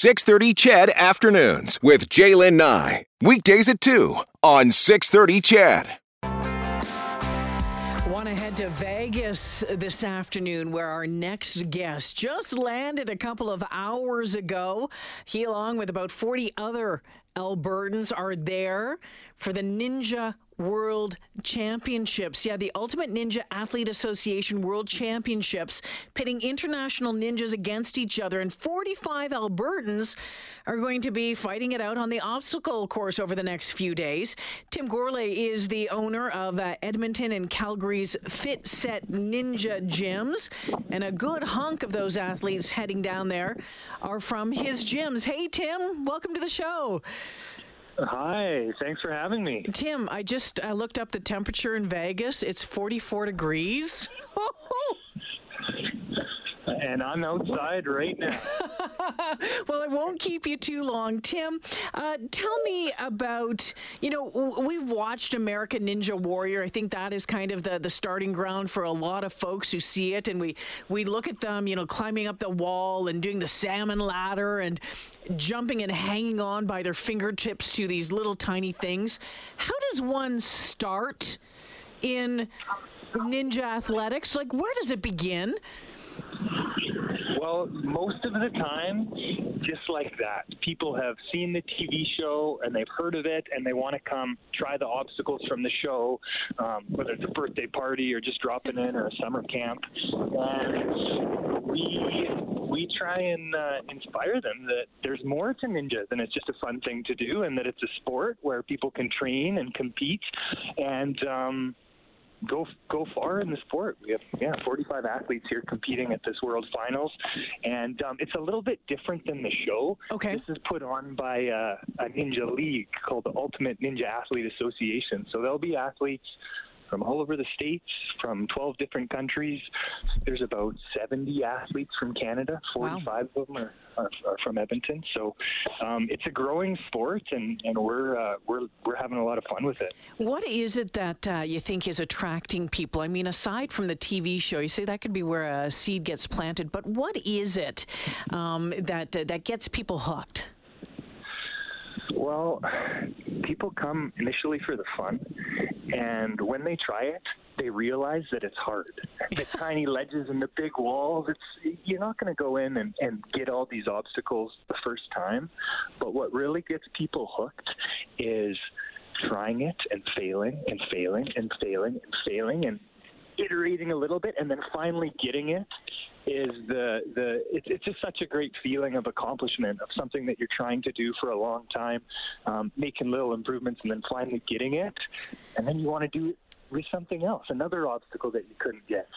630 CHED Afternoons with Jaylen Nye. Weekdays at 2 on 630 CHED. Want to head to Vegas this afternoon, where our next guest just landed a couple of hours ago. He, along with about 40 other Albertans, are there for the Ninja World Championships. Yeah, the Ultimate Ninja Athlete Association World Championships, pitting international ninjas against each other. And 45 Albertans are going to be fighting it out on the obstacle course over the next few days. Tim Gourlay is the owner of uh, Edmonton and Calgary's Fit Set Ninja Gyms. And a good hunk of those athletes heading down there are from his gyms. Hey, Tim, welcome to the show. Hi, thanks for having me. Tim, I just I looked up the temperature in Vegas. It's 44 degrees. and I'm outside right now. well, I won't keep you too long. Tim, uh, tell me about, you know, we've watched American Ninja Warrior. I think that is kind of the, the starting ground for a lot of folks who see it. And we, we look at them, you know, climbing up the wall and doing the salmon ladder and jumping and hanging on by their fingertips to these little tiny things. How does one start in ninja athletics? Like, where does it begin? Well, most of the time, just like that. People have seen the TV show and they've heard of it and they want to come try the obstacles from the show, um, whether it's a birthday party or just dropping in or a summer camp. And we we try and uh, inspire them that there's more to ninja than it's just a fun thing to do, and that it's a sport where people can train and compete. And um, go go far in the sport. We have yeah 45 athletes here competing at this World Finals, and um, it's a little bit different than the show. Okay. This is put on by uh, a ninja league called the Ultimate Ninja Athlete Association. So there'll be athletes from all over the states, from 12 different countries. There's about 70 athletes from Canada. 45 wow. of them are, are, are, from Edmonton. So um, it's a growing sport, and, and we're, uh, we're, we're having a lot of fun with it. What is it that uh, you think is attracting people? I mean, aside from the TV show, you say that could be where a seed gets planted, but what is it um, that, uh, that gets people hooked? Well, people come initially for the fun, and when they try it, they realize that it's hard. The tiny ledges and the big walls, it's you're not going to go in and, and get all these obstacles the first time. But what really gets people hooked is trying it and failing and failing and failing and failing and iterating a little bit and then finally getting it is the the it's, it's just such a great feeling of accomplishment of something that you're trying to do for a long time, um, making little improvements and then finally getting it, and then you want to do it with something else, another obstacle that you couldn't get.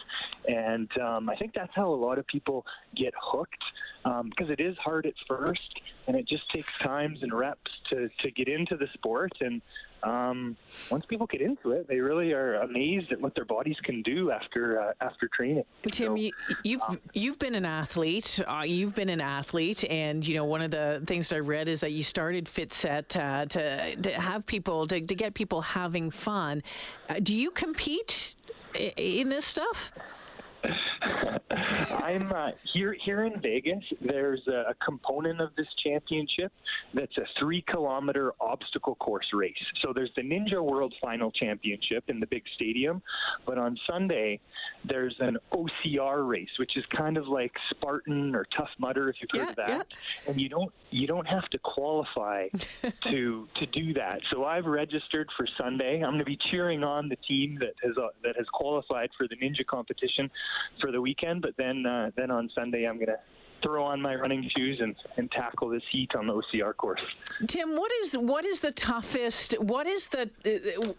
And um, I think that's how a lot of people get hooked because um, it is hard at first, and it just takes times and reps to to get into the sport. And um, once people get into it, they really are amazed at what their bodies can do after uh, after training. Tim, so, you, have you've, um, you've been an athlete. Uh, you've been an athlete, and you know one of the things I read is that you started FitSet uh, to to have people to, to get people having fun. Uh, do you compete in this stuff? I'm uh, here here in Vegas. There's a, a, component of this championship that's a three kilometer obstacle course race. So there's the Ninja World Final Championship in the big stadium, but on Sunday there's an OCR race, which is kind of like Spartan or Tough Mudder, if you've heard yeah, of that. Yeah. And you don't you don't have to qualify to to do that. So I've registered for Sunday. I'm going to be cheering on the team that has uh, that has qualified for the Ninja competition for the weekend. But then uh, then on Sunday, I'm going to throw on my running shoes and, and tackle this heat on the OCR course. Tim, what is what is the toughest? What is the uh,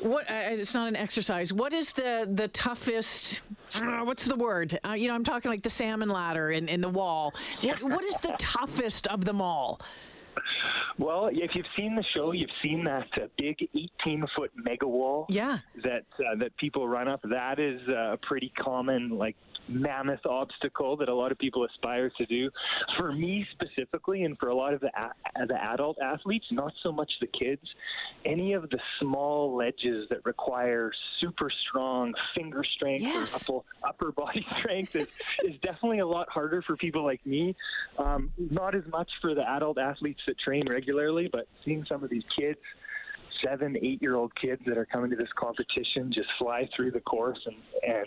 what? Uh, it's not an exercise. What is the the toughest? Uh, what's the word? Uh, you know, I'm talking like the salmon ladder in, in the wall. What, what is the toughest of them all? Well, if you've seen the show, you've seen that uh, big 18 foot mega wall. Yeah. That uh, that people run up. That is uh, a pretty common like mammoth obstacle that a lot of people aspire to do. For me specifically, and for a lot of the a- the adult athletes, not so much the kids. Any of the small ledges that require super strong finger strength Yes. or upper, upper body strength is, is definitely a lot harder for people like me. Um, not as much for the adult athletes that train regularly, but seeing some of these kids seven, eight year old kids that are coming to this competition just fly through the course and and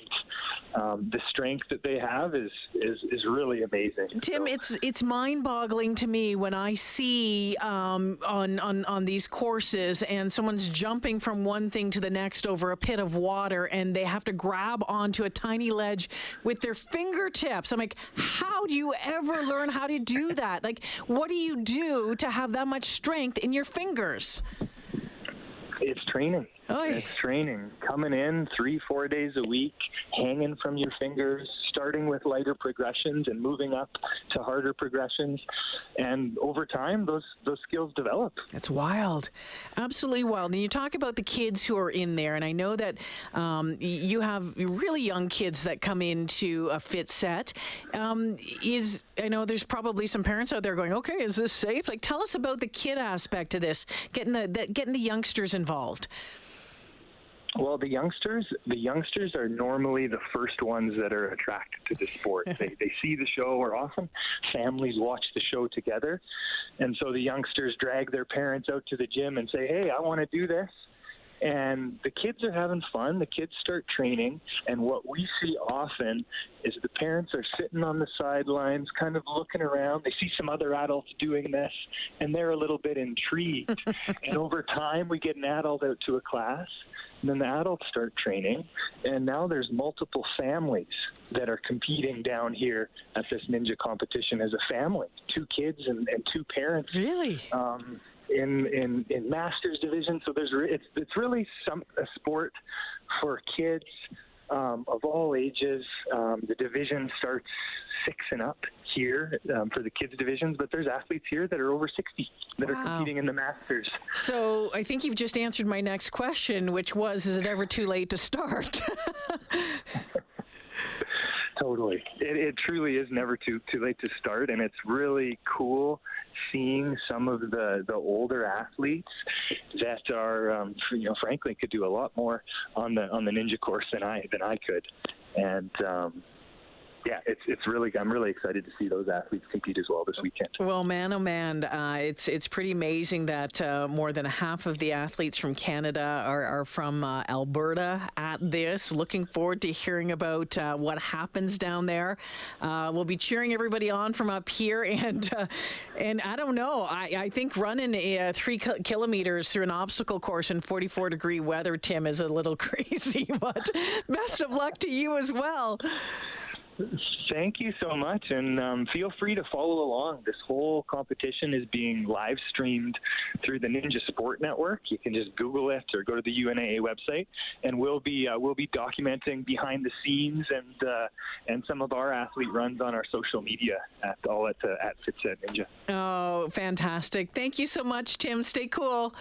um, the strength that they have is is, is really amazing. Tim, So- it's it's mind-boggling to me when I see um, on, on on these courses and someone's jumping from one thing to the next over a pit of water and they have to grab onto a tiny ledge with their fingertips. I'm like, how do you ever learn how to do that? Like, what do you do to have that much strength in your fingers? Training. Oy. It's training. Coming in three, four days a week, hanging from your fingers, starting with lighter progressions and moving up to harder progressions, and over time, those those skills develop. That's wild, absolutely wild. And you talk about the kids who are in there, and I know that um, you have really young kids that come into a fit set. Um, is I know there's probably some parents out there going, "Okay, is this safe?" Like, tell us about the kid aspect of this, getting the, the getting the youngsters involved. Well, the youngsters, the youngsters are normally the first ones that are attracted to the sport. they, they see the show, or often families watch the show together, and so the youngsters drag their parents out to the gym and say, "Hey, I want to do this." And the kids are having fun. The kids start training, and what we see often is the parents are sitting on the sidelines, kind of looking around. They see some other adults doing this, and they're a little bit intrigued. and over time, we get an adult out to a class, then the adults start training, and now there's multiple families that are competing down here at this ninja competition as a family, two kids and, and two parents Really? um, in in in masters division. So there's re- it's it's really some a sport for kids um, of all ages. Um, the division starts six and up here um, for the kids divisions, but there's athletes here that are over 60 that are competing in the masters. So I think you've just answered my next question, which was, is it ever too late to start? Totally. It, it truly is never too too late to start, and it's really cool seeing some of the the older athletes that are, um, you know, frankly, could do a lot more on the on the ninja course than I than I could, and. Um, yeah, it's it's really I'm really excited to see those athletes compete as well this weekend. Well, man, oh man, uh, it's it's pretty amazing that uh, more than half of the athletes from Canada are, are from uh, Alberta at this. Looking forward to hearing about uh, what happens down there. Uh, we'll be cheering everybody on from up here, and uh, and I don't know, I, I think running three kilometers through an obstacle course in 44 degree weather, Tim, is a little crazy. But best of luck to you as well. Thank you so much, and um, feel free to follow along. This whole competition is being live streamed through the Ninja Sport Network. You can just Google it or go to the UNAA website, and we'll be uh, we'll be documenting behind the scenes and uh, and some of our athlete runs on our social media at all at uh, at Fitset Ninja. Oh, fantastic! Thank you so much, Tim. Stay cool.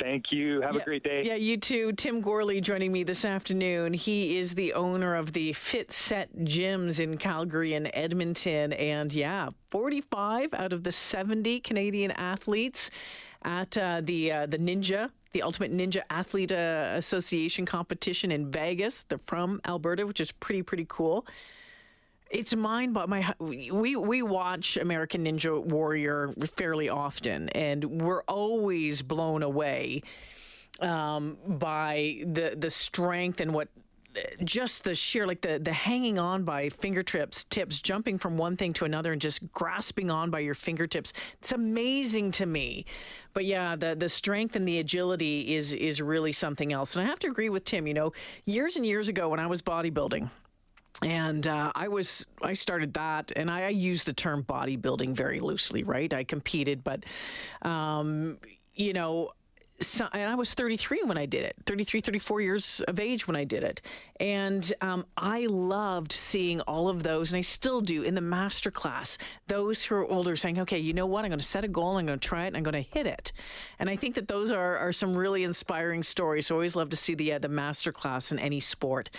Thank you. Have Yeah, a great day. Yeah, you too. Tim Gorley joining me this afternoon. He is the owner of the Fit Set Gyms in Calgary and Edmonton. And yeah, 45 out of the 70 Canadian athletes at uh, the uh, the Ninja. The Ultimate Ninja Athlete uh, Association competition in Vegas. They're from Alberta, which is pretty, pretty cool it's mind but my we we watch American Ninja Warrior fairly often and we're always blown away um, by the the strength and what just the sheer like the the hanging on by fingertips tips jumping from one thing to another and just grasping on by your fingertips. It's amazing to me. But yeah the the strength and the agility is is really something else. And i have to agree with tim you know years and years ago when i was bodybuilding and uh, I was I started that, and I, I use the term bodybuilding very loosely, right? I competed, but um, you know, so, and I was 33 when I did it, 33, 34 years of age when I did it. And um, I loved seeing all of those, and I still do in the master class. Those who are older saying, okay, you know what? I'm going to set a goal, I'm going to try it, and I'm going to hit it. And I think that those are, are some really inspiring stories. So I always love to see the, uh, the master class in any sport.